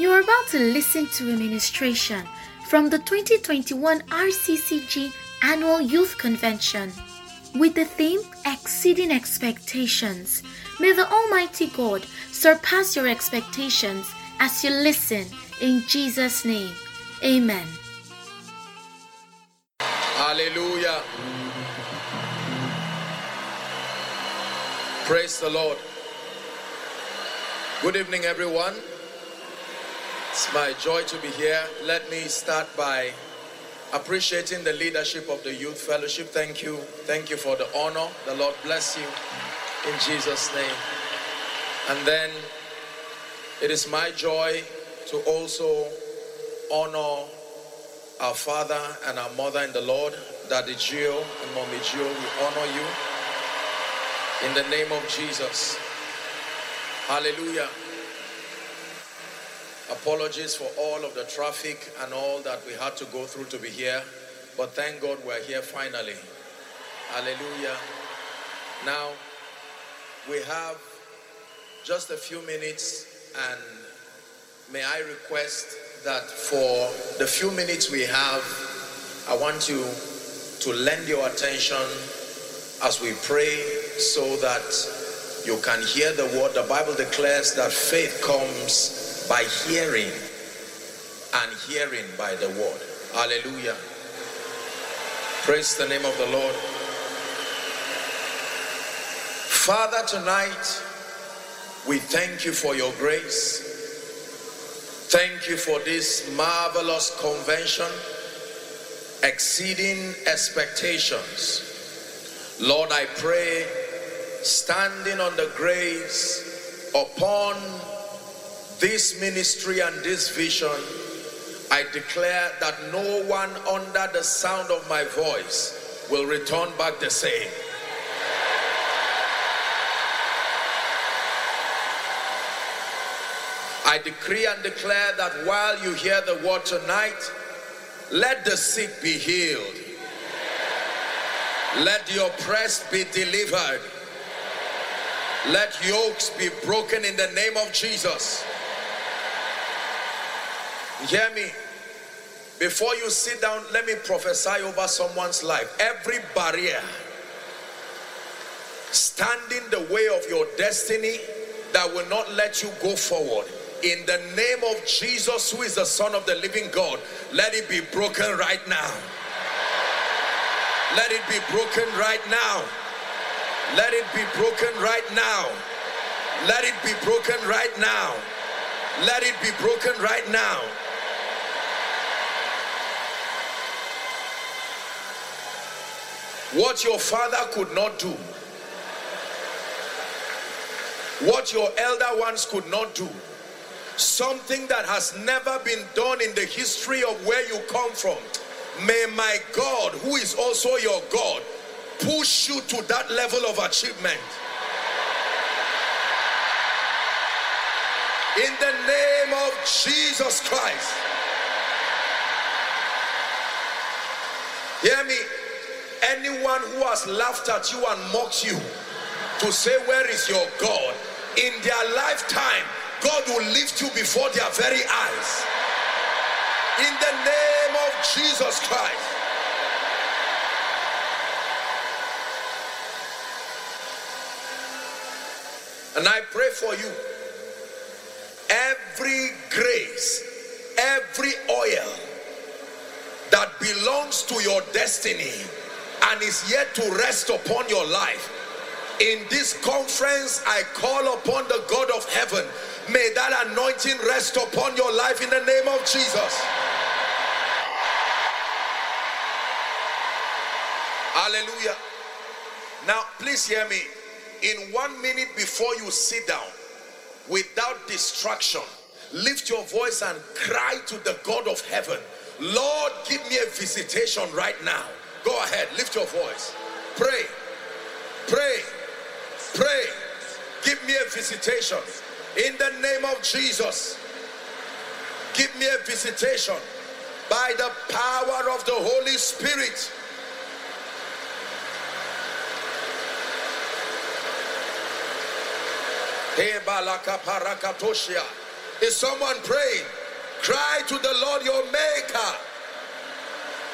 You are about to listen to a ministration from the 2021 RCCG Annual Youth Convention with the theme Exceeding Expectations. May the Almighty God surpass your expectations as you listen in Jesus' name. Amen. Hallelujah. Praise the Lord. Good evening, everyone. It's my joy to be here. Let me start by appreciating the leadership of the Youth Fellowship. Thank you. Thank you for the honor. The Lord bless you in Jesus' name. And then it is my joy to also honor our father and our mother in the Lord, Daddy G.O. and Mommy Gio. We honor you in the name of Jesus. Hallelujah. Apologies for all of the traffic and all that we had to go through to be here, but thank God we're here finally. Hallelujah. Now, we have just a few minutes, and may I request that for the few minutes we have, I want you to lend your attention as we pray so that you can hear the word. The Bible declares that faith comes by hearing and hearing by the word. Hallelujah. Praise the name of the Lord. Father, tonight we thank you for your grace. Thank you for this marvelous convention, exceeding expectations. Lord, I pray, standing on the grace upon this ministry and this vision, I declare that no one under the sound of my voice will return back the same. I decree and declare that while you hear the word tonight, let the sick be healed. Let the oppressed be delivered. Let yokes be broken in the name of Jesus. Hear me. Before you sit down, let me prophesy over someone's life. Every barrier standing the way of your destiny that will not let you go forward. In the name of Jesus, who is the Son of the living God, let it be broken right now. Let it be broken right now. Let it be broken right now. Let it be broken right now. Let it be broken right now. What your father could not do, what your elder ones could not do, something that has never been done in the history of where you come from. May my God, who is also your God, push you to that level of achievement. In the name of Jesus Christ. Hear me. Anyone who has laughed at you and mocked you to say, Where is your God? In their lifetime, God will lift you before their very eyes. In the name of Jesus Christ. And I pray for you. Every grace, every oil that belongs to your destiny and is yet to rest upon your life. In this conference, I call upon the God of heaven. May that anointing rest upon your life in the name of Jesus. Hallelujah. Now, please hear me. In one minute before you sit down, without distraction, lift your voice and cry to the God of heaven. Lord, give me a visitation right now. Go ahead, lift your voice. Pray, pray, pray. Give me a visitation in the name of Jesus. Give me a visitation by the power of the Holy Spirit. Is someone praying? Cry to the Lord your maker.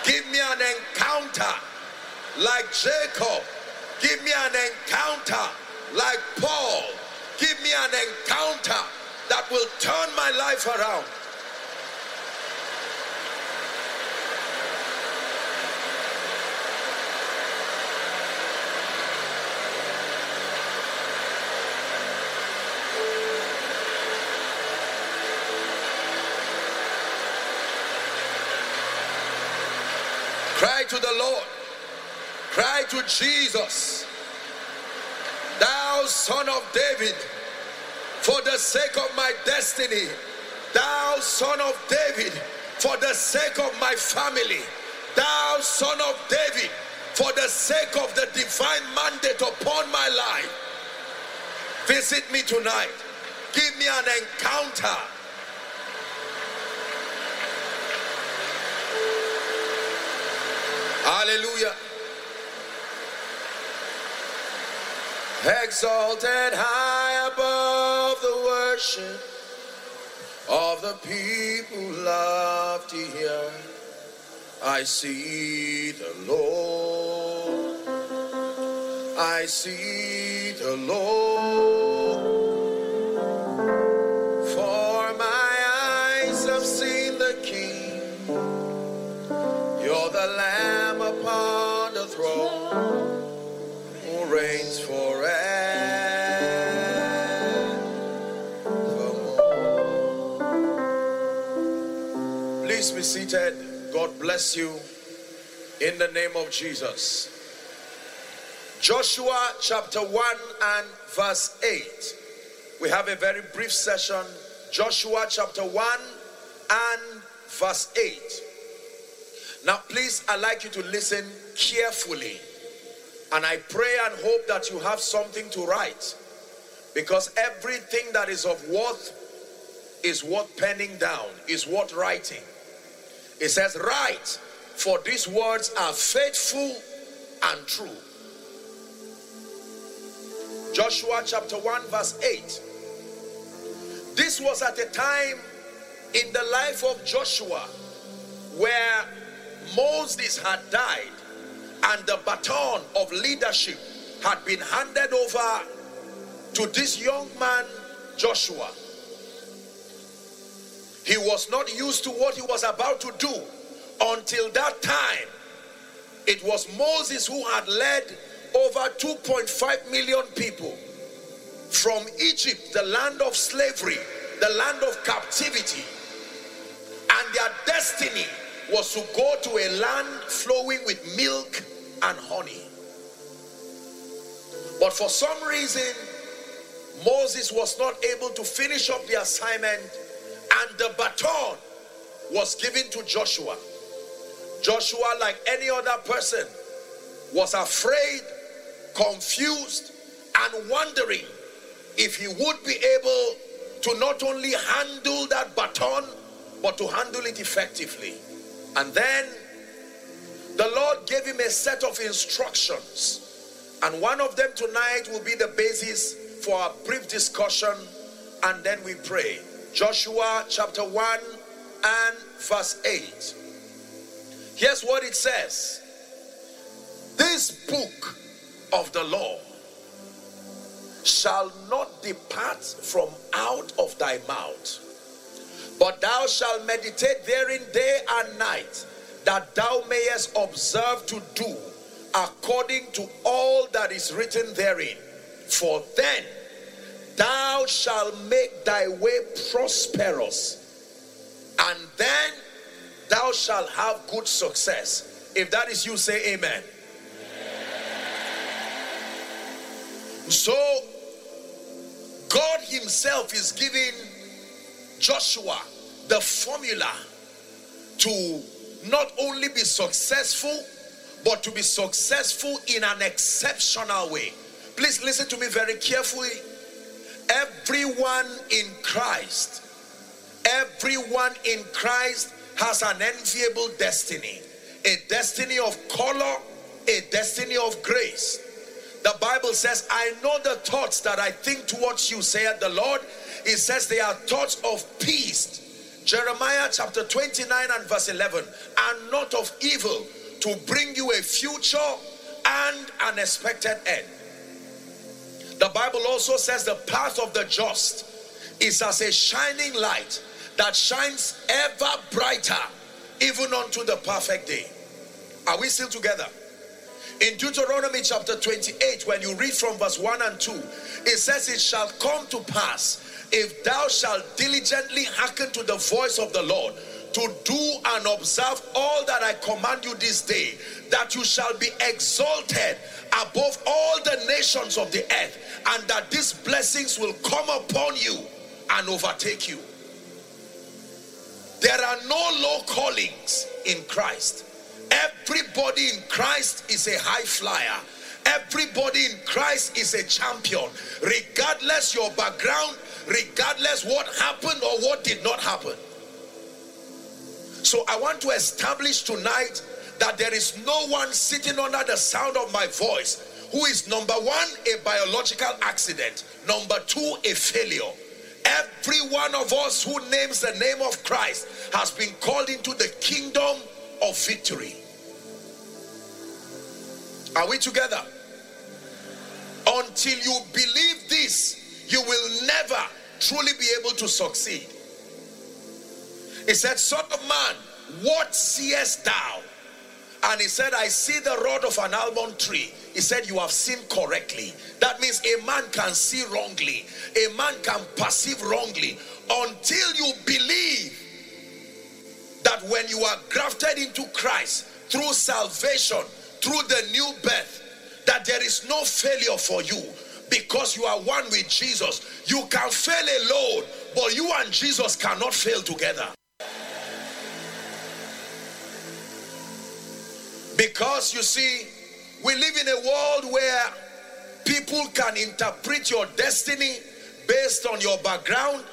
Give me an encounter like Jacob. Give me an encounter like Paul. Give me an encounter that will turn my life around. Cry to the Lord. Cry to Jesus. Thou son of David, for the sake of my destiny, thou son of David, for the sake of my family, thou son of David, for the sake of the divine mandate upon my life, visit me tonight. Give me an encounter Hallelujah. Exalted high above the worship of the people love to hear. I see the Lord. I see the Lord. Seated. God bless you in the name of Jesus. Joshua chapter 1 and verse 8. We have a very brief session. Joshua chapter 1 and verse 8. Now, please, I'd like you to listen carefully. And I pray and hope that you have something to write. Because everything that is of worth is worth penning down, is worth writing. It says, Write, for these words are faithful and true. Joshua chapter 1, verse 8. This was at a time in the life of Joshua where Moses had died and the baton of leadership had been handed over to this young man, Joshua. He was not used to what he was about to do until that time. It was Moses who had led over 2.5 million people from Egypt, the land of slavery, the land of captivity, and their destiny was to go to a land flowing with milk and honey. But for some reason, Moses was not able to finish up the assignment, and the baton was given to Joshua. Joshua, like any other person, was afraid, confused, and wondering if he would be able to not only handle that baton, but to handle it effectively. And then the Lord gave him a set of instructions. And one of them tonight will be the basis for a brief discussion. And then we pray. Joshua chapter 1 and verse 8. Here's what it says This book of the law shall not depart from out of thy mouth but thou shalt meditate therein day and night, that thou mayest observe to do according to all that is written therein. For then thou shalt make thy way prosperous, and then thou shalt have good success. If that is you, say amen. So, God Himself is giving Joshua the formula to not only be successful, but to be successful in an exceptional way. Please listen to me very carefully. Everyone in Christ, everyone in Christ has an enviable destiny a destiny of color, a destiny of grace. The Bible says, I know the thoughts that I think towards you, saith the Lord. it says they are thoughts of peace. Jeremiah chapter 29 and verse 11, and not of evil to bring you a future and an expected end. The Bible also says the path of the just is as a shining light that shines ever brighter, even unto the perfect day. Are we still together? In Deuteronomy chapter 28, when you read from verse 1 and 2, it says, It shall come to pass if thou shalt diligently hearken to the voice of the Lord to do and observe all that I command you this day, that you shall be exalted above all the nations of the earth, and that these blessings will come upon you and overtake you. There are no low callings in Christ. Everybody in Christ is a high flyer. Everybody in Christ is a champion, regardless your background, regardless what happened or what did not happen. So I want to establish tonight that there is no one sitting under the sound of my voice who is number one, a biological accident, number two, a failure. Every one of us who names the name of Christ has been called into the kingdom of victory. Are we together? Until you believe this, you will never truly be able to succeed. He said, Son of man, what seest thou? And he said, I see the rod of an almond tree. He said, You have seen correctly. That means a man can see wrongly, a man can perceive wrongly until you believe that when you are grafted into Christ through salvation, through the new birth, that there is no failure for you because you are one with Jesus. You can fail alone, but you and Jesus cannot fail together. Because you see, we live in a world where people can interpret your destiny based on your background,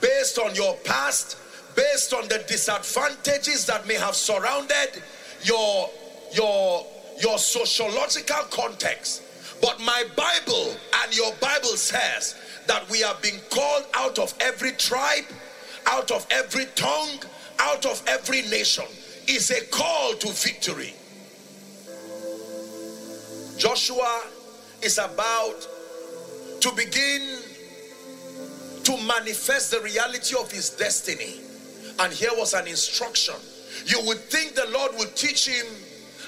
based on your past, based on the disadvantages that may have surrounded your your your sociological context. But my Bible and your Bible says that we are being called out of every tribe, out of every tongue, out of every nation. Is a call to victory. Joshua is about to begin to manifest the reality of his destiny. And here was an instruction. You would think the Lord would teach him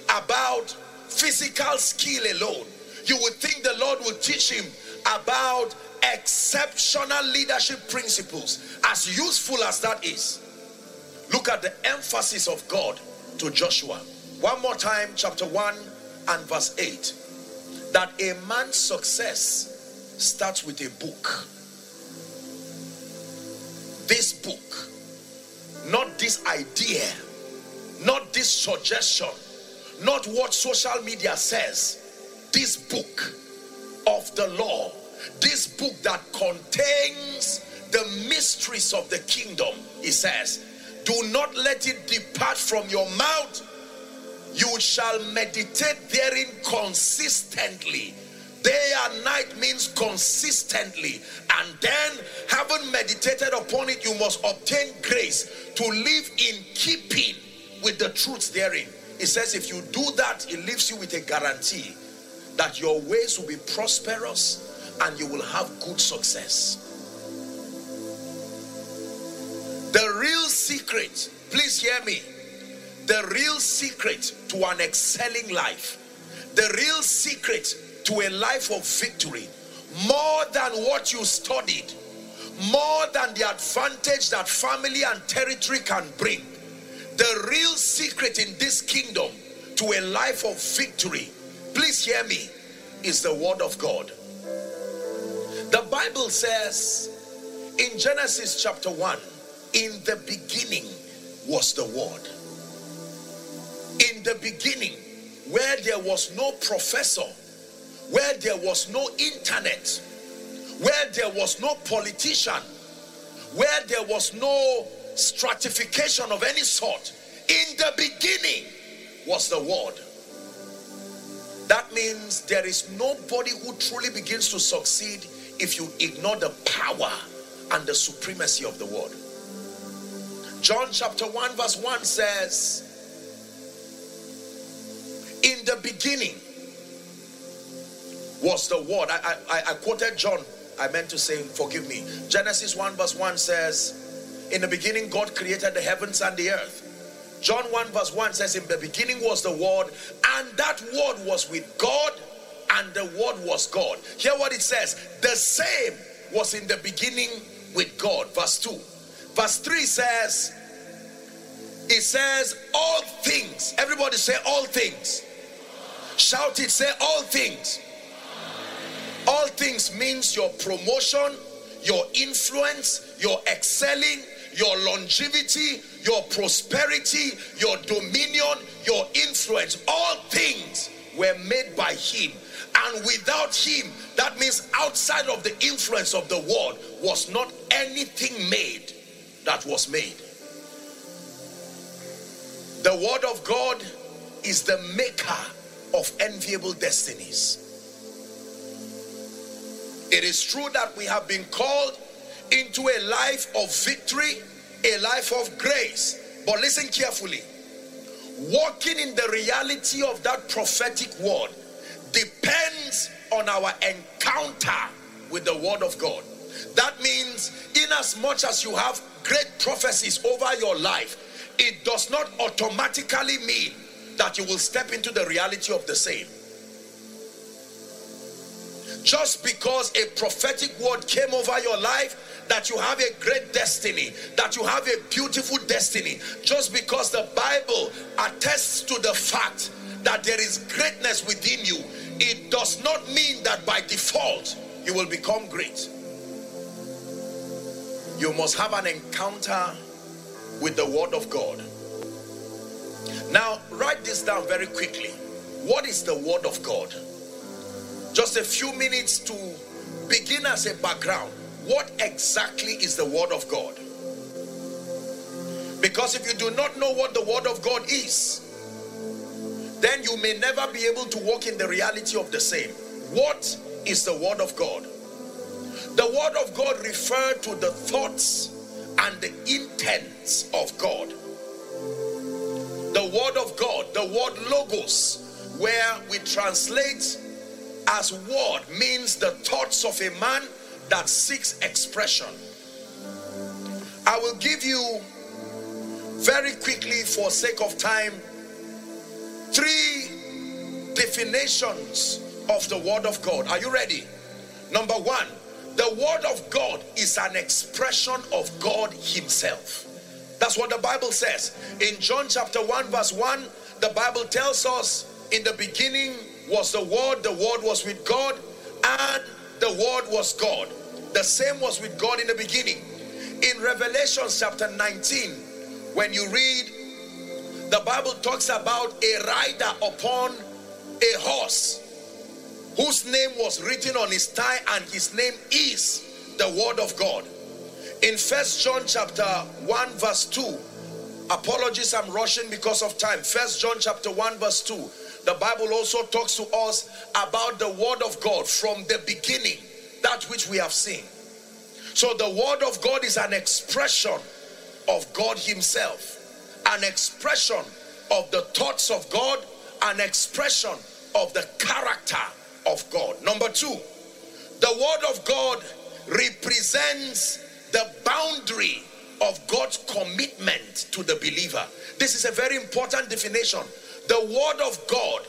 about physical skill alone. You would think the Lord would teach him about exceptional leadership principles, as useful as that is. Look at the emphasis of God to Joshua. One more time, chapter 1 and verse 8 that a man's success starts with a book. This book, not this idea, not this suggestion, not what social media says. This book of the law, this book that contains the mysteries of the kingdom, he says, do not let it depart from your mouth you shall meditate therein consistently. Day and night means consistently. And then, having meditated upon it, you must obtain grace to live in keeping with the truths therein. It says, if you do that, it leaves you with a guarantee that your ways will be prosperous and you will have good success. The real secret, please hear me the real secret to an excelling life, the real secret to a life of victory, more than what you studied, more than the advantage that family and territory can bring. The real secret in this kingdom to a life of victory, please hear me, is the word of God. The Bible says in Genesis chapter 1, in the beginning was the word in the beginning, where there was no professor, where there was no internet, where there was no politician, where there was no stratification of any sort, in the beginning was the word. That means there is nobody who truly begins to succeed if you ignore the power and the supremacy of the word. John chapter 1, verse 1 says, In the beginning was the word. I, I, I quoted John. I meant to say, forgive me. Genesis 1, verse 1 says, In the beginning, God created the heavens and the earth. John 1, verse 1 says, In the beginning was the word, and that word was with God, and the word was God. Hear what it says. The same was in the beginning with God. Verse 2. Verse 3 says, It says, All things. Everybody say, All things. Shout it, say, All things. All things means your promotion, your influence, your excelling, your longevity, your prosperity, your dominion, your influence. All things were made by Him. And without Him, that means outside of the influence of the world, was not anything made that was made. The Word of God is the maker of enviable destinies. It is true that we have been called into a life of victory, a life of grace. But listen carefully. Walking in the reality of that prophetic word depends on our encounter with the word of God. That means, in as much as you have great prophecies over your life, it does not automatically mean that you will step into the reality of the same. Just because a prophetic word came over your life, that you have a great destiny, that you have a beautiful destiny, just because the Bible attests to the fact that there is greatness within you, it does not mean that by default you will become great. You must have an encounter with the Word of God. Now, write this down very quickly. What is the Word of God? Just a few minutes to begin as a background. What exactly is the Word of God? Because if you do not know what the Word of God is, then you may never be able to walk in the reality of the same. What is the Word of God? The Word of God referred to the thoughts and the intents of God. The Word of God, the word logos, where we translate as word means the thoughts of a man that seeks expression. I will give you very quickly, for sake of time, three definitions of the Word of God. Are you ready? Number one, the Word of God is an expression of God Himself. That's what the Bible says. In John chapter 1, verse 1, the Bible tells us in the beginning was the Word, the Word was with God, and the Word was God. The same was with God in the beginning. In Revelation chapter 19, when you read, the Bible talks about a rider upon a horse whose name was written on his thigh, and his name is the Word of God. In First John chapter 1, verse 2, apologies, I'm rushing because of time. First John chapter 1, verse 2 the Bible also talks to us about the Word of God from the beginning, that which we have seen. So the Word of God is an expression of God Himself, an expression of the thoughts of God, an expression of the character of God. Number two, the Word of God represents the boundary of God's commitment to the believer. This is a very important definition the word of God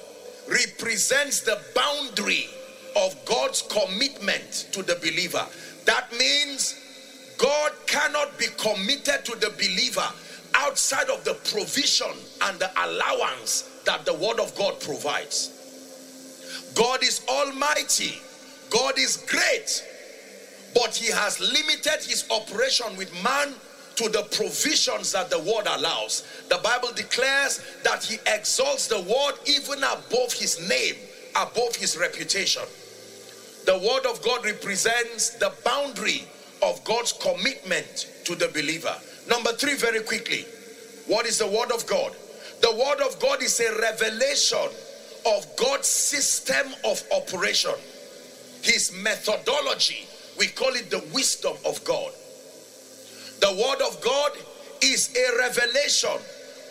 represents the boundary of God's commitment to the believer. That means God cannot be committed to the believer outside of the provision and the allowance that the word of God provides. God is almighty. God is great. But he has limited his operation with man to the provisions that the word allows. The Bible declares that he exalts the word even above his name, above his reputation. The word of God represents the boundary of God's commitment to the believer. Number three, very quickly, what is the word of God? The word of God is a revelation of God's system of operation, his methodology. We call it the wisdom of God. The Word of God is a revelation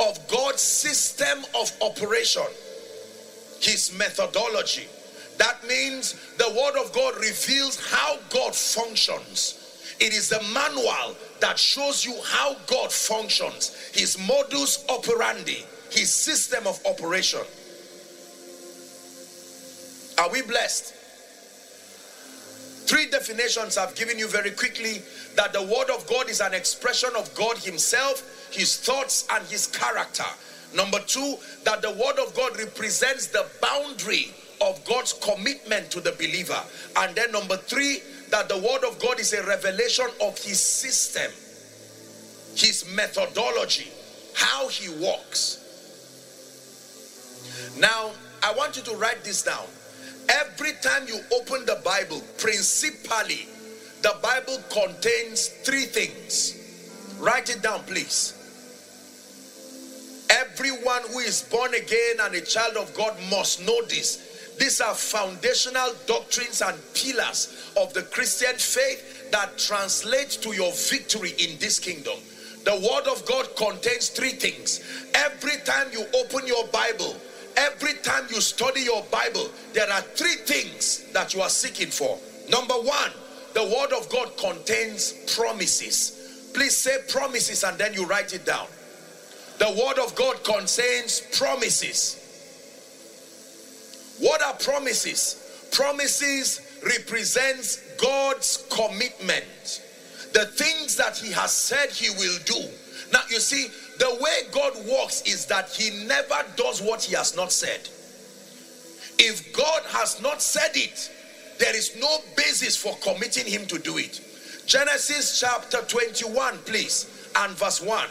of God's system of operation, His methodology. That means the Word of God reveals how God functions. It is the manual that shows you how God functions, His modus operandi, His system of operation. Are we blessed? Three definitions I've given you very quickly that the Word of God is an expression of God Himself, His thoughts, and His character. Number two, that the Word of God represents the boundary of God's commitment to the believer. And then number three, that the Word of God is a revelation of His system, His methodology, how He works. Now, I want you to write this down. Every time you open the Bible, principally, the Bible contains three things. Write it down, please. Everyone who is born again and a child of God must know this. These are foundational doctrines and pillars of the Christian faith that translate to your victory in this kingdom. The Word of God contains three things. Every time you open your Bible, Every time you study your Bible, there are three things that you are seeking for. Number one, the Word of God contains promises. Please say promises and then you write it down. The Word of God contains promises. What are promises? Promises represents God's commitment. The things that He has said He will do. Now, you see, the way God works is that He never does what He has not said. If God has not said it, there is no basis for committing Him to do it. Genesis chapter 21, please, and verse 1.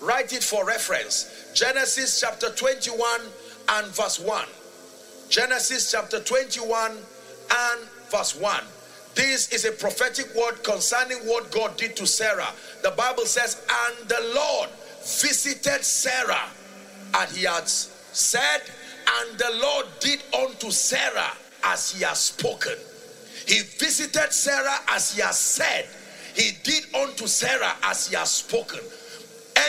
Write it for reference. Genesis chapter 21 and verse 1. Genesis chapter 21 and verse 1. This is a prophetic word concerning what God did to Sarah. The Bible says, And the Lord visited Sarah, and he had said, And the Lord did unto Sarah as he has spoken. He visited Sarah as he has said. He did unto Sarah as he has spoken.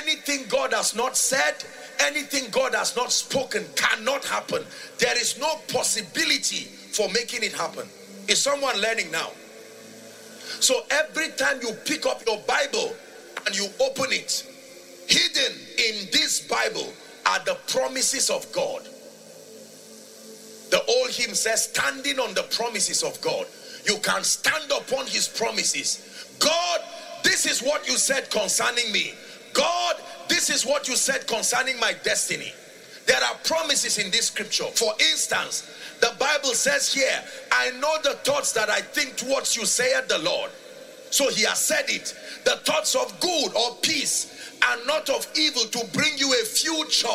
Anything God has not said, anything God has not spoken cannot happen. There is no possibility for making it happen. Is someone learning now? So every time you pick up your Bible and you open it, Hidden in this Bible are the promises of God. The old hymn says, standing on the promises of God. You can stand upon his promises. God, this is what you said concerning me. God, this is what you said concerning my destiny. There are promises in this scripture. For instance, the Bible says here, I know the thoughts that I think towards you, saith the Lord. So he has said it. The thoughts of good or peace and not of evil to bring you a future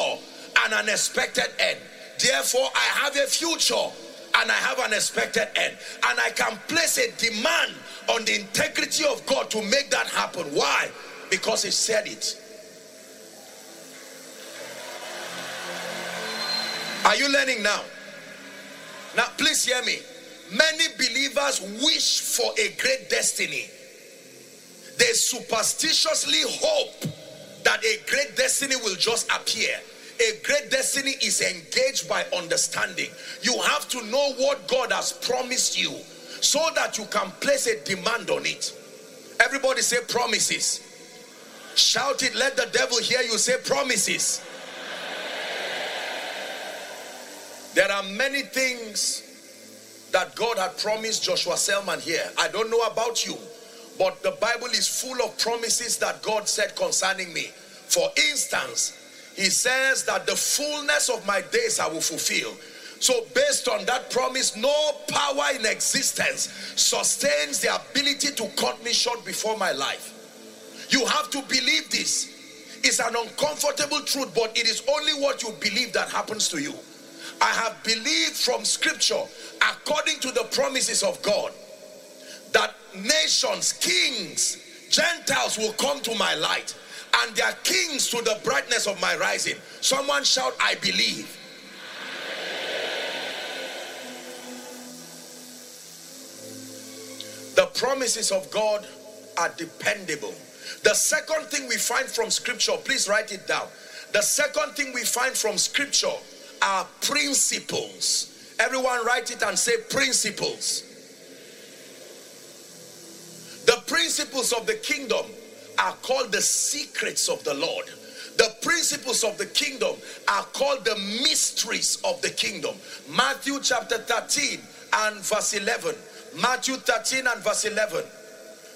and an expected end. Therefore, I have a future and I have an expected end. And I can place a demand on the integrity of God to make that happen. Why? Because He said it. Are you learning now? Now, please hear me. Many believers wish for a great destiny, they superstitiously hope that a great destiny will just appear. A great destiny is engaged by understanding. You have to know what God has promised you so that you can place a demand on it. Everybody say promises. Shout it, let the devil hear you say promises. There are many things that God had promised Joshua Selman here. I don't know about you. But the Bible is full of promises that God said concerning me. For instance, he says that the fullness of my days I will fulfill. So, based on that promise, no power in existence sustains the ability to cut me short before my life. You have to believe this. It's an uncomfortable truth, but it is only what you believe that happens to you. I have believed from scripture, according to the promises of God, that nations, kings, Gentiles will come to my light and their kings to the brightness of my rising. Someone shout, I believe. The promises of God are dependable. The second thing we find from scripture, please write it down. The second thing we find from scripture are principles. Everyone write it and say principles. The principles of the kingdom are called the secrets of the Lord. The principles of the kingdom are called the mysteries of the kingdom. Matthew chapter 13 and verse 11. Matthew 13 and verse 11.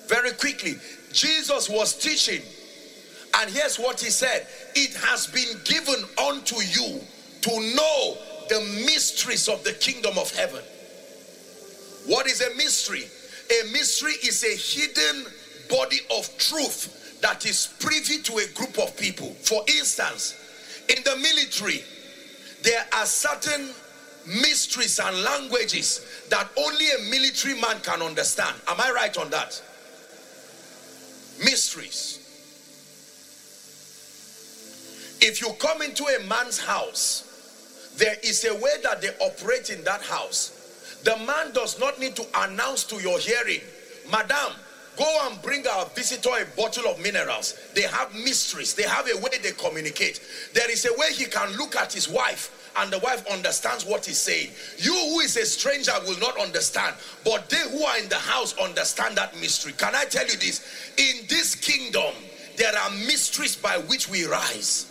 Very quickly, Jesus was teaching, and here's what he said It has been given unto you to know the mysteries of the kingdom of heaven. What is a mystery? A mystery is a hidden body of truth that is privy to a group of people. For instance, in the military, there are certain mysteries and languages that only a military man can understand. Am I right on that? Mysteries. If you come into a man's house, there is a way that they operate in that house. The man does not need to announce to your hearing, Madam, go and bring our visitor a bottle of minerals. They have mysteries, they have a way they communicate. There is a way he can look at his wife and the wife understands what he's saying. You, who is a stranger, will not understand, but they who are in the house understand that mystery. Can I tell you this? In this kingdom, there are mysteries by which we rise.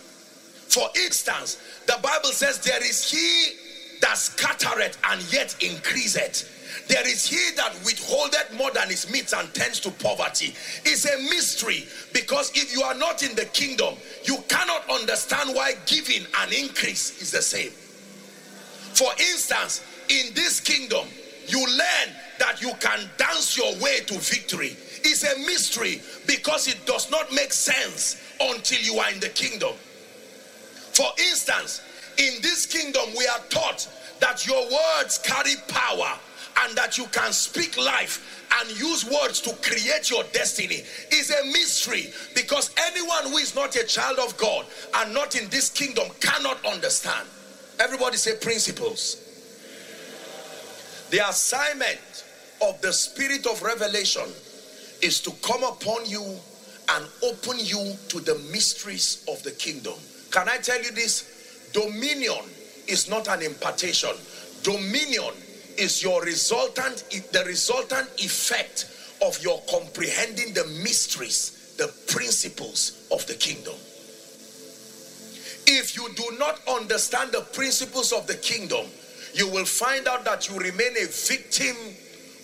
For instance, the Bible says, There is he that scattereth and yet increaseth. There is he that withholdeth more than his meats and tends to poverty. It's a mystery because if you are not in the kingdom, you cannot understand why giving and increase is the same. For instance, in this kingdom, you learn that you can dance your way to victory. It's a mystery because it does not make sense until you are in the kingdom. For instance, in this kingdom, we are taught that your words carry power and that you can speak life and use words to create your destiny is a mystery because anyone who is not a child of God and not in this kingdom cannot understand. Everybody say principles. The assignment of the spirit of revelation is to come upon you and open you to the mysteries of the kingdom. Can I tell you this? Dominion is not an impartation. Dominion is your resultant, the resultant effect of your comprehending the mysteries, the principles of the kingdom. If you do not understand the principles of the kingdom, you will find out that you remain a victim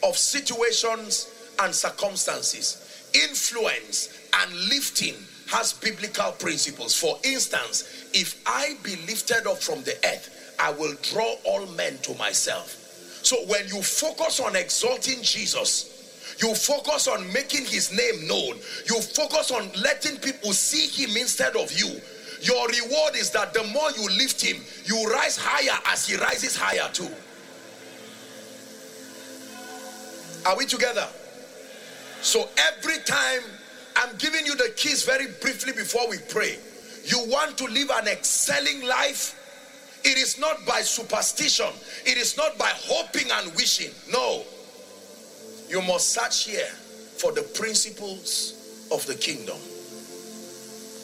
of situations and circumstances. Influence and lifting has biblical principles. For instance, if I be lifted up from the earth, I will draw all men to myself. So when you focus on exalting Jesus, you focus on making his name known, you focus on letting people see him instead of you. Your reward is that the more you lift him, you rise higher as he rises higher too. Are we together? So every time I'm giving you the keys very briefly before we pray. You want to live an excelling life? It is not by superstition. It is not by hoping and wishing. No. You must search here for the principles of the kingdom.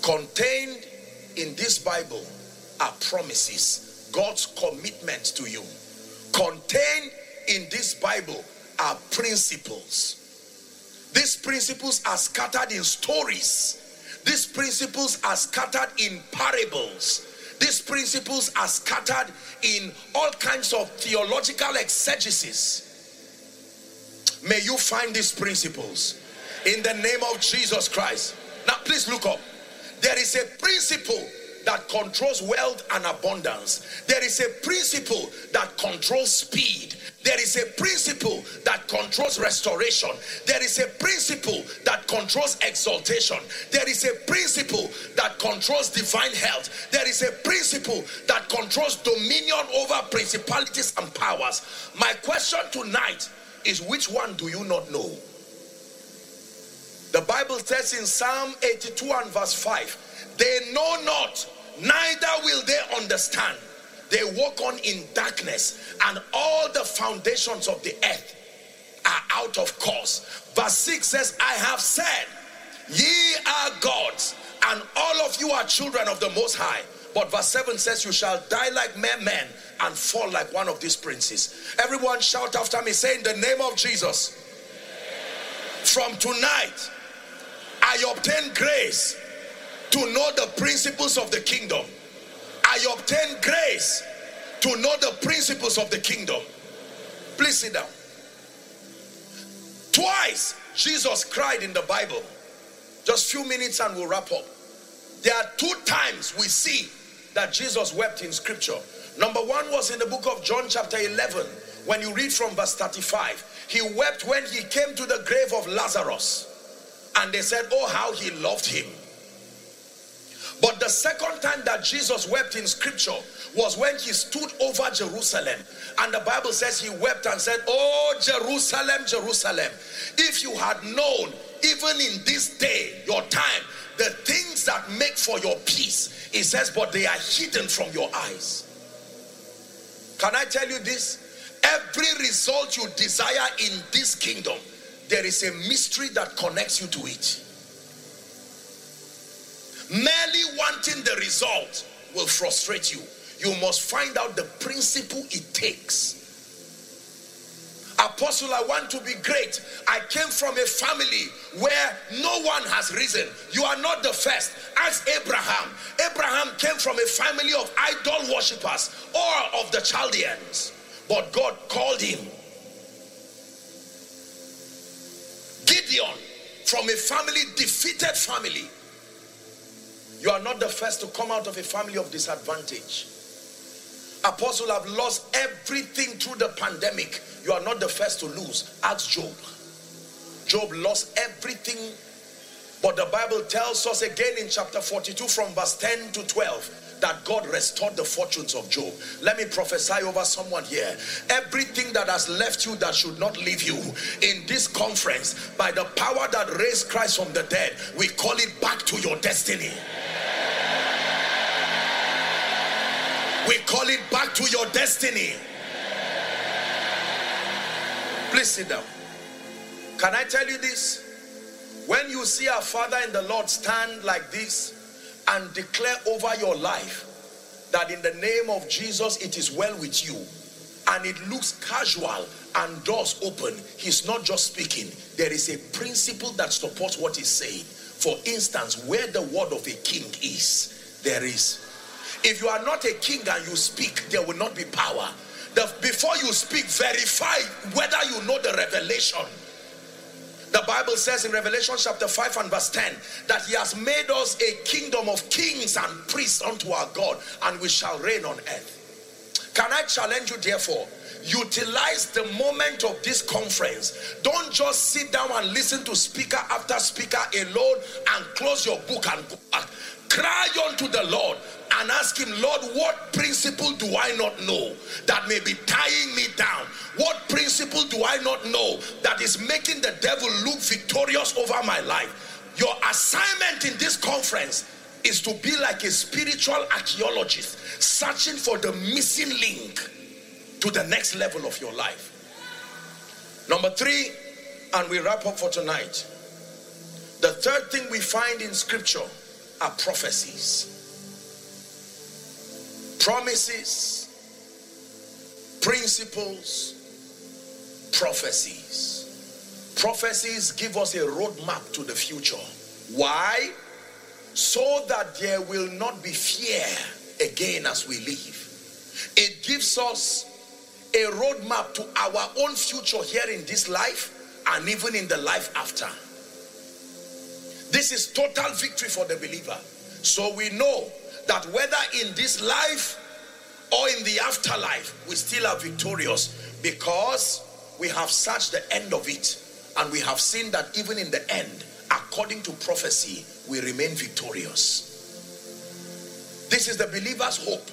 Contained in this Bible are promises, God's commitment to you. Contained in this Bible are principles. These principles are scattered in stories. These principles are scattered in parables. These principles are scattered in all kinds of theological exegesis. May you find these principles in the name of Jesus Christ. Now, please look up. There is a principle that controls wealth and abundance. There is a principle that controls speed. There is a principle that controls restoration. There is a principle that controls exaltation. There is a principle that controls divine health. There is a principle that controls dominion over principalities and powers. My question tonight is which one do you not know? The Bible says in Psalm 82 and verse 5, they know not, neither will they understand. They walk on in darkness, and all the foundations of the earth are out of course. Verse 6 says, I have said, Ye are gods, and all of you are children of the Most High. But verse 7 says, You shall die like mere men and fall like one of these princes. Everyone shout after me, say, In the name of Jesus. From tonight, I obtain grace to know the principles of the kingdom. I obtain grace to know the principles of the kingdom. Please sit down. Twice Jesus cried in the Bible. Just few minutes and we'll wrap up. There are two times we see that Jesus wept in scripture. Number one was in the book of John, chapter 11, when you read from verse 35. He wept when he came to the grave of Lazarus, and they said, Oh, how he loved him. But the second time that Jesus wept in scripture was when he stood over Jerusalem. And the Bible says he wept and said, Oh, Jerusalem, Jerusalem, if you had known, even in this day, your time, the things that make for your peace, it says, but they are hidden from your eyes. Can I tell you this? Every result you desire in this kingdom, there is a mystery that connects you to it. Merely wanting the result will frustrate you. You must find out the principle it takes. Apostle, I want to be great. I came from a family where no one has risen. You are not the first. As Abraham. Abraham came from a family of idol worshippers or of the Chaldeans. But God called him. Gideon from a family, defeated family. You are not the first to come out of a family of disadvantage. Apostle have lost everything through the pandemic. You are not the first to lose. Ask Job. Job lost everything. But the Bible tells us again in chapter 42 from verse 10 to 12 that God restored the fortunes of Job. Let me prophesy over someone here. Everything that has left you that should not leave you in this conference, by the power that raised Christ from the dead, we call it back to your destiny. We call it back to your destiny. Please sit down. Can I tell you this? When you see our Father in the Lord stand like this and declare over your life that in the name of Jesus it is well with you and it looks casual and doors open, he's not just speaking. There is a principle that supports what he's saying. For instance, where the word of a king is, there is if you are not a king and you speak, there will not be power. The, before you speak, verify whether you know the revelation. The Bible says in Revelation chapter 5 and verse 10 that he has made us a kingdom of kings and priests unto our God, and we shall reign on earth. Can I challenge you, therefore? Utilize the moment of this conference. Don't just sit down and listen to speaker after speaker alone and close your book and go back. Cry unto the Lord and ask him, Lord, what principle do I not know that may be tying me down? What principle do I not know that is making the devil look victorious over my life? Your assignment in this conference is to be like a spiritual archaeologist searching for the missing link to the next level of your life. Number three, and we wrap up for tonight. The third thing we find in scripture are prophecies. Promises, principles, prophecies. Prophecies give us a roadmap to the future. Why? So that there will not be fear again as we live. It gives us a roadmap to our own future here in this life and even in the life after. This is total victory for the believer. So we know that whether in this life or in the afterlife, we still are victorious because we have searched the end of it and we have seen that even in the end, according to prophecy, we remain victorious. This is the believer's hope.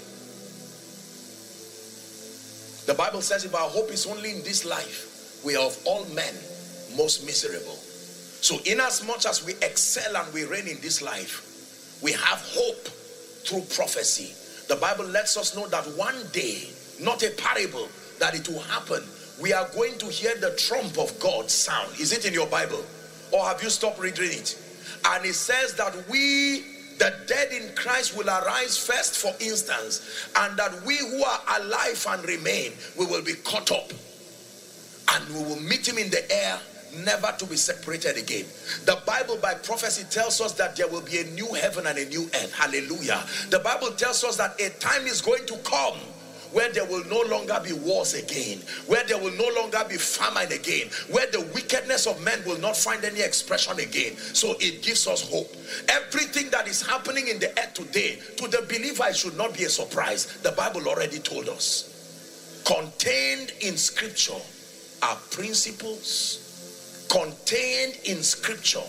The Bible says if our hope is only in this life, we are of all men most miserable. So, inasmuch as we excel and we reign in this life, we have hope through prophecy. The Bible lets us know that one day, not a parable, that it will happen. We are going to hear the trump of God sound. Is it in your Bible? Or have you stopped reading it? And it says that we, the dead in Christ, will arise first, for instance, and that we who are alive and remain, we will be caught up. And we will meet him in the air never to be separated again. The Bible by prophecy tells us that there will be a new heaven and a new earth. Hallelujah. The Bible tells us that a time is going to come where there will no longer be wars again, where there will no longer be famine again, where the wickedness of men will not find any expression again. So it gives us hope. Everything that is happening in the earth today, to the believer, it should not be a surprise. The Bible already told us. Contained in scripture are principles contained in scripture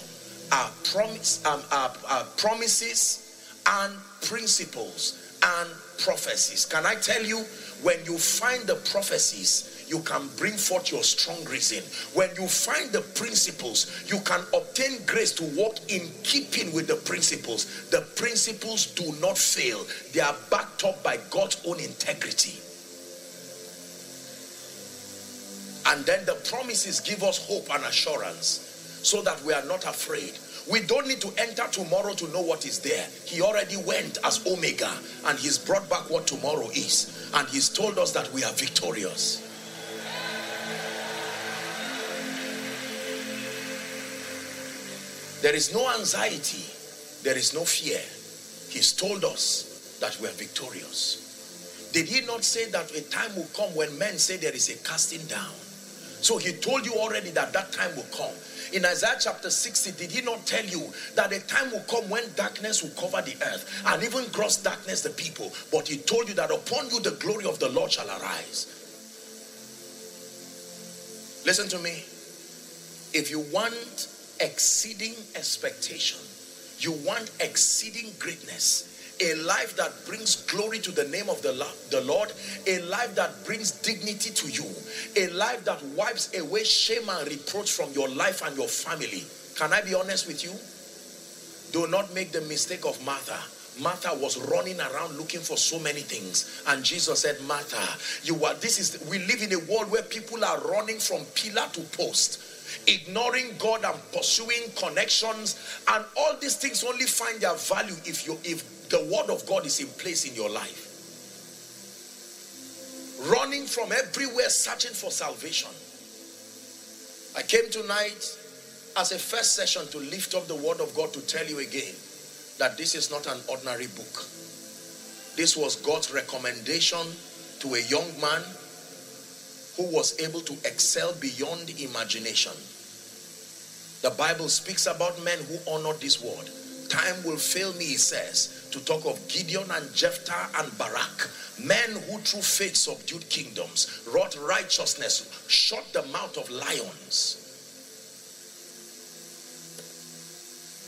are promise um, are, are promises and principles and prophecies. Can i tell you when you find the prophecies you can bring forth your strong reason. When you find the principles you can obtain grace to walk in keeping with the principles. The principles do not fail. They are backed up by god's own integrity And then the promises give us hope and assurance so that we are not afraid. We don't need to enter tomorrow to know what is there. He already went as Omega and he's brought back what tomorrow is. And he's told us that we are victorious. There is no anxiety, there is no fear. He's told us that we are victorious. Did he not say that a time will come when men say there is a casting down? So he told you already that that time will come. In Isaiah chapter 60, did he not tell you that a time will come when darkness will cover the earth and even gross darkness the people? But he told you that upon you the glory of the Lord shall arise. Listen to me. If you want exceeding expectation, you want exceeding greatness, a life that brings glory to the name of the, the Lord, a life that brings dignity to you, a life that wipes away shame and reproach from your life and your family. Can I be honest with you? Do not make the mistake of Martha. Martha was running around looking for so many things. And Jesus said, Martha, you are this is we live in a world where people are running from pillar to post ignoring God and pursuing connections and all these things only find their value if you if the word of God is in place in your life. Running from everywhere searching for salvation. I came tonight as a first session to lift up the word of God to tell you again that this is not an ordinary book. This was God's recommendation to a young man who was able to excel beyond imagination. The Bible speaks about men who honor this word. Time will fail me, he says, to talk of Gideon and Jephthah and Barak, men who through faith subdued kingdoms, wrought righteousness, shut the mouth of lions.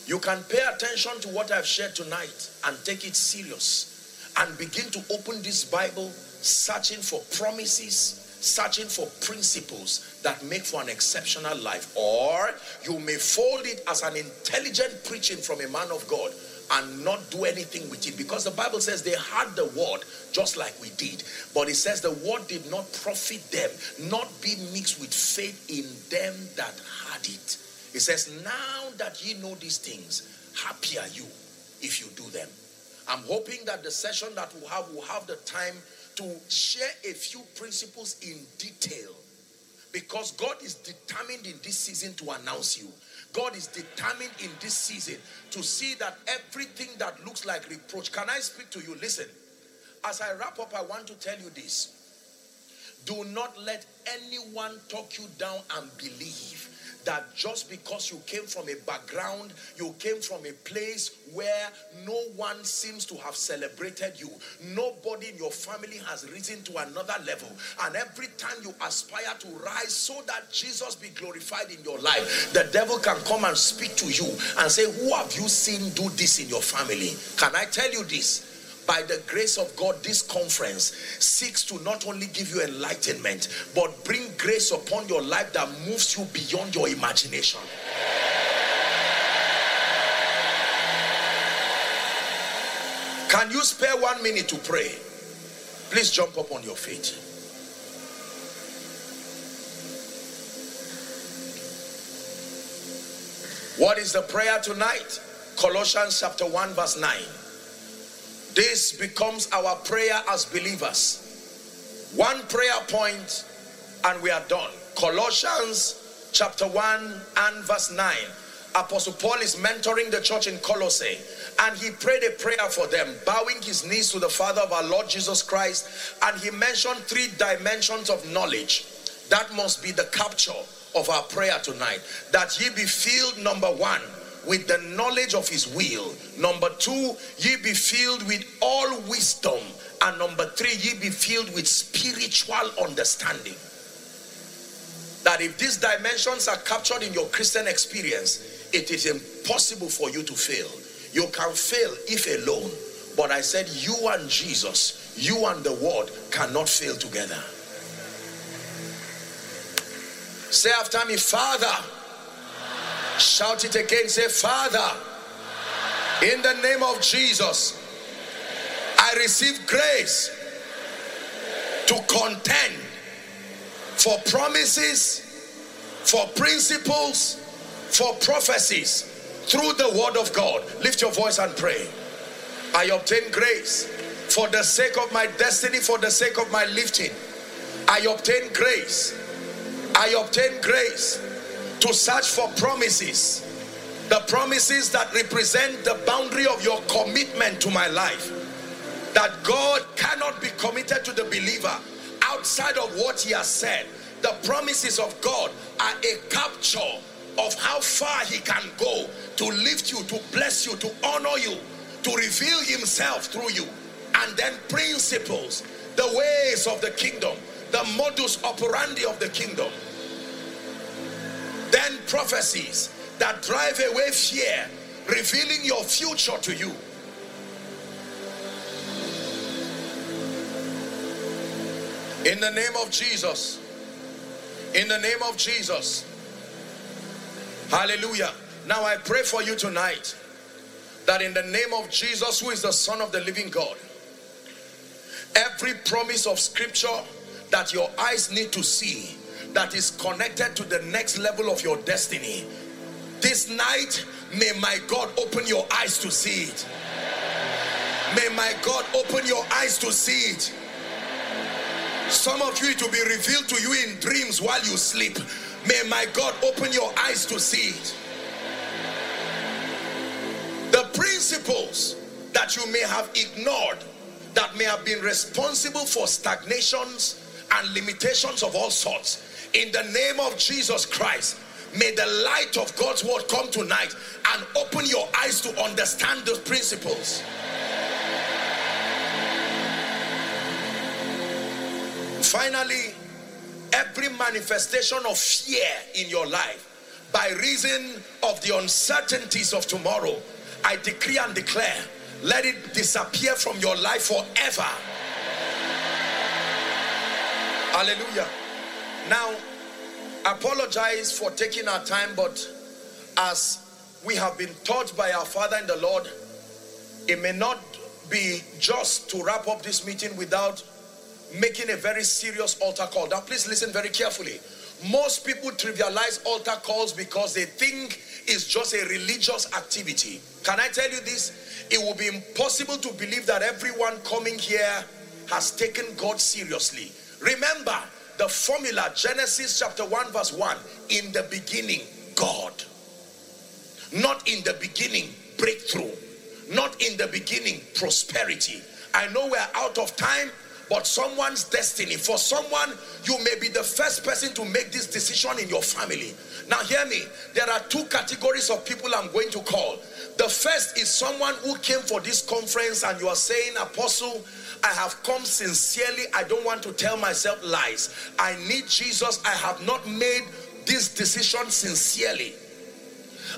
You can pay attention to what I've shared tonight and take it serious and begin to open this Bible searching for promises searching for principles that make for an exceptional life. Or you may fold it as an intelligent preaching from a man of God and not do anything with it because the Bible says they had the word just like we did. But it says the word did not profit them, not be mixed with faith in them that had it. It says, Now that ye know these things, happy are you if you do them. I'm hoping that the session that we'll have will have the time to share a few principles in detail because God is determined in this season to announce you. God is determined in this season to see that everything that looks like reproach. Can I speak to you? Listen, as I wrap up, I want to tell you this. Do not let anyone talk you down and believe that just because you came from a background, you came from a place where no one seems to have celebrated you, nobody in your family has risen to another level, and every time you aspire to rise so that Jesus be glorified in your life, the devil can come and speak to you and say, Who have you seen do this in your family? Can I tell you this? By the grace of God, this conference seeks to not only give you enlightenment, but bring grace upon your life that moves you beyond your imagination. Can you spare one minute to pray? Please jump up on your feet. What is the prayer tonight? Colossians chapter 1, verse 9. This becomes our prayer as believers. One prayer point, and we are done. Colossians chapter 1 and verse 9. Apostle Paul is mentoring the church in Colossae and he prayed a prayer for them, bowing his knees to the Father of our Lord Jesus Christ. And he mentioned three dimensions of knowledge that must be the capture of our prayer tonight. That ye be filled, number one, with the knowledge of his will. Number two, ye be filled with all wisdom. And number three, ye be filled with spiritual understanding. That if these dimensions are captured in your Christian experience, it is impossible for you to fail. You can fail if alone. But I said, you and Jesus, you and the word cannot fail together. Say after me, Father. Shout it again. Say, Father, in the name of Jesus, I receive grace to contend for promises, for principles, for prophecies through the word of God. Lift your voice and pray. I obtain grace for the sake of my destiny, for the sake of my lifting. I obtain grace. I obtain grace to search for promises. The promises that represent the boundary of your commitment to my life. That God cannot be committed to the believer outside of what he has said. The promises of God are a capture of how far he can go to lift you, to bless you, to honor you, to reveal himself through you. And then principles, the ways of the kingdom, the modus operandi of the kingdom. Then prophecies that drive away fear, revealing your future to you. In the name of Jesus. In the name of Jesus. Hallelujah. Now I pray for you tonight that in the name of Jesus, who is the Son of the living God, every promise of scripture that your eyes need to see that is connected to the next level of your destiny, this night, may my God open your eyes to see it. May my God open your eyes to see it. Some of you, it will be revealed to you in dreams while you sleep. May my God open your eyes to see it. The principles that you may have ignored, that may have been responsible for stagnations and limitations of all sorts, in the name of Jesus Christ, may the light of God's word come tonight and open your eyes to understand those principles. Finally, every manifestation of fear in your life by reason of the uncertainties of tomorrow, I decree and declare, let it disappear from your life forever. Hallelujah. Now, apologize for taking our time, but as we have been taught by our Father in the Lord, it may not be just to wrap up this meeting without making a very serious altar call. Now, please listen very carefully. Most people trivialize altar calls because they think it's just a religious activity. Can I tell you this? It will be impossible to believe that everyone coming here has taken God seriously. Remember the formula Genesis chapter 1, verse 1 in the beginning, God. Not in the beginning, breakthrough. Not in the beginning, prosperity. I know we're out of time but someone's destiny. For someone, you may be the first person to make this decision in your family. Now, hear me. There are two categories of people I'm going to call. The first is someone who came for this conference and you are saying, Apostle, I have come sincerely. I don't want to tell myself lies. I need Jesus. I have not made this decision sincerely.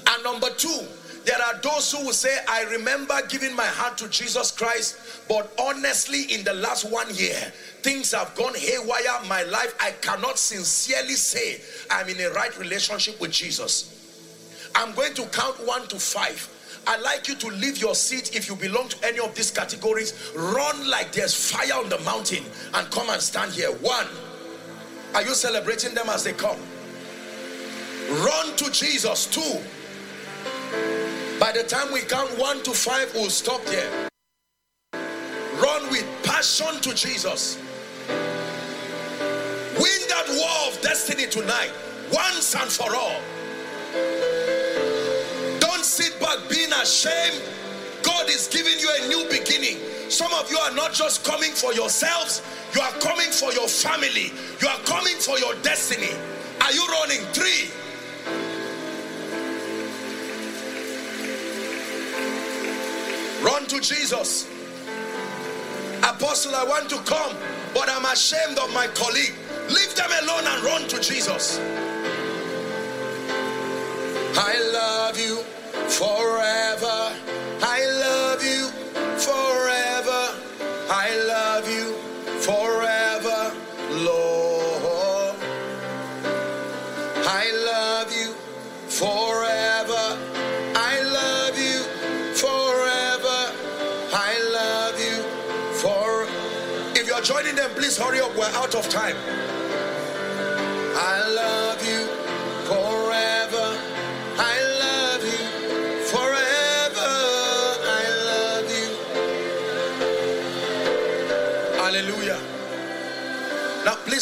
And number two, there are those who will say, I remember giving my heart to Jesus Christ, but honestly, in the last one year, things have gone haywire. My life, I cannot sincerely say I'm in a right relationship with Jesus. I'm going to count one to five. I'd like you to leave your seat if you belong to any of these categories. Run like there's fire on the mountain and come and stand here. One. Are you celebrating them as they come? Run to Jesus. Two. By the time we count one to five, we'll stop there. Run with passion to Jesus. Win that war of destiny tonight, once and for all. Don't sit back being ashamed. God is giving you a new beginning. Some of you are not just coming for yourselves, you are coming for your family, you are coming for your destiny. Are you running? Three. Run to Jesus. Apostle, I want to come, but I'm ashamed of my colleague. Leave them alone and run to Jesus. I love you forever. I love you forever. I love you forever, Lord. I love you forever. I love you forever. I love you for. If you're joining them, please hurry up. We're out of time.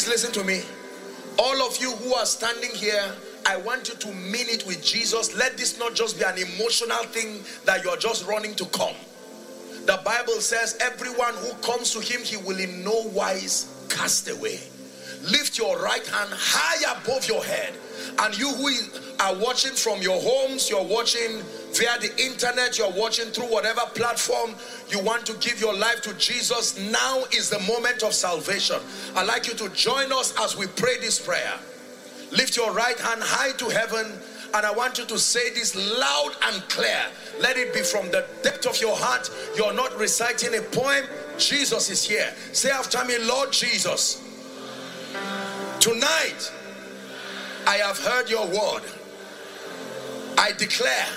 Please listen to me. All of you who are standing here, I want you to mean it with Jesus. Let this not just be an emotional thing that you're just running to come. The Bible says, everyone who comes to him, he will in no wise cast away. Lift your right hand high above your head. And you who are watching from your homes, you're watching via the internet, you're watching through whatever platform you want to give your life to Jesus, now is the moment of salvation. I'd like you to join us as we pray this prayer. Lift your right hand high to heaven, and I want you to say this loud and clear. Let it be from the depth of your heart. You're not reciting a poem. Jesus is here. Say after me, Lord Jesus. Tonight, I have heard your word. I declare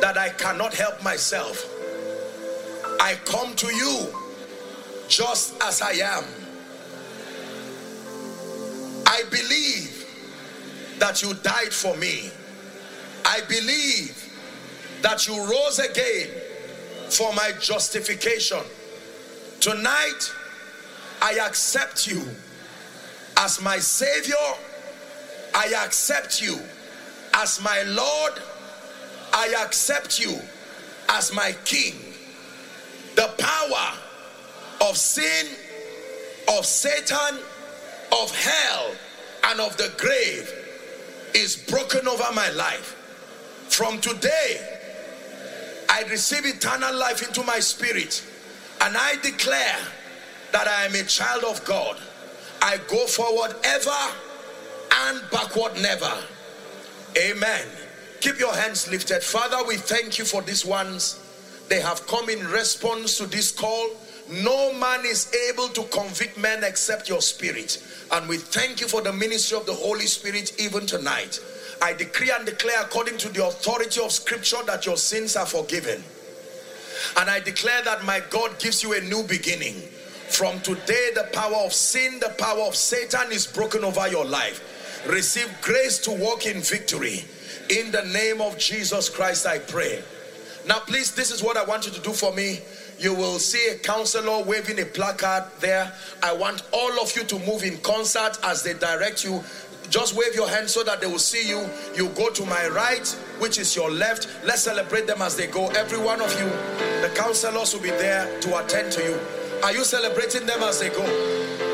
that I cannot help myself. I come to you just as I am. I believe that you died for me. I believe that you rose again for my justification. Tonight, I accept you as my Savior. I accept you as my Lord. I accept you as my King. The power of sin, of Satan, of hell, and of the grave is broken over my life. From today, I receive eternal life into my spirit, and I declare that I am a child of God. I go forward ever and backward never. Amen. Keep your hands lifted. Father, we thank you for these ones. They have come in response to this call. No man is able to convict men except your spirit. And we thank you for the ministry of the Holy Spirit even tonight. I decree and declare according to the authority of scripture that your sins are forgiven. And I declare that my God gives you a new beginning. From today, the power of sin, the power of Satan is broken over your life. Receive grace to walk in victory. In the name of Jesus Christ, I pray. Now, please, this is what I want you to do for me. You will see a counselor waving a placard there. I want all of you to move in concert as they direct you. Just wave your hand so that they will see you. You go to my right, which is your left. Let's celebrate them as they go. Every one of you, the counselors will be there to attend to you. Are you celebrating them as they go?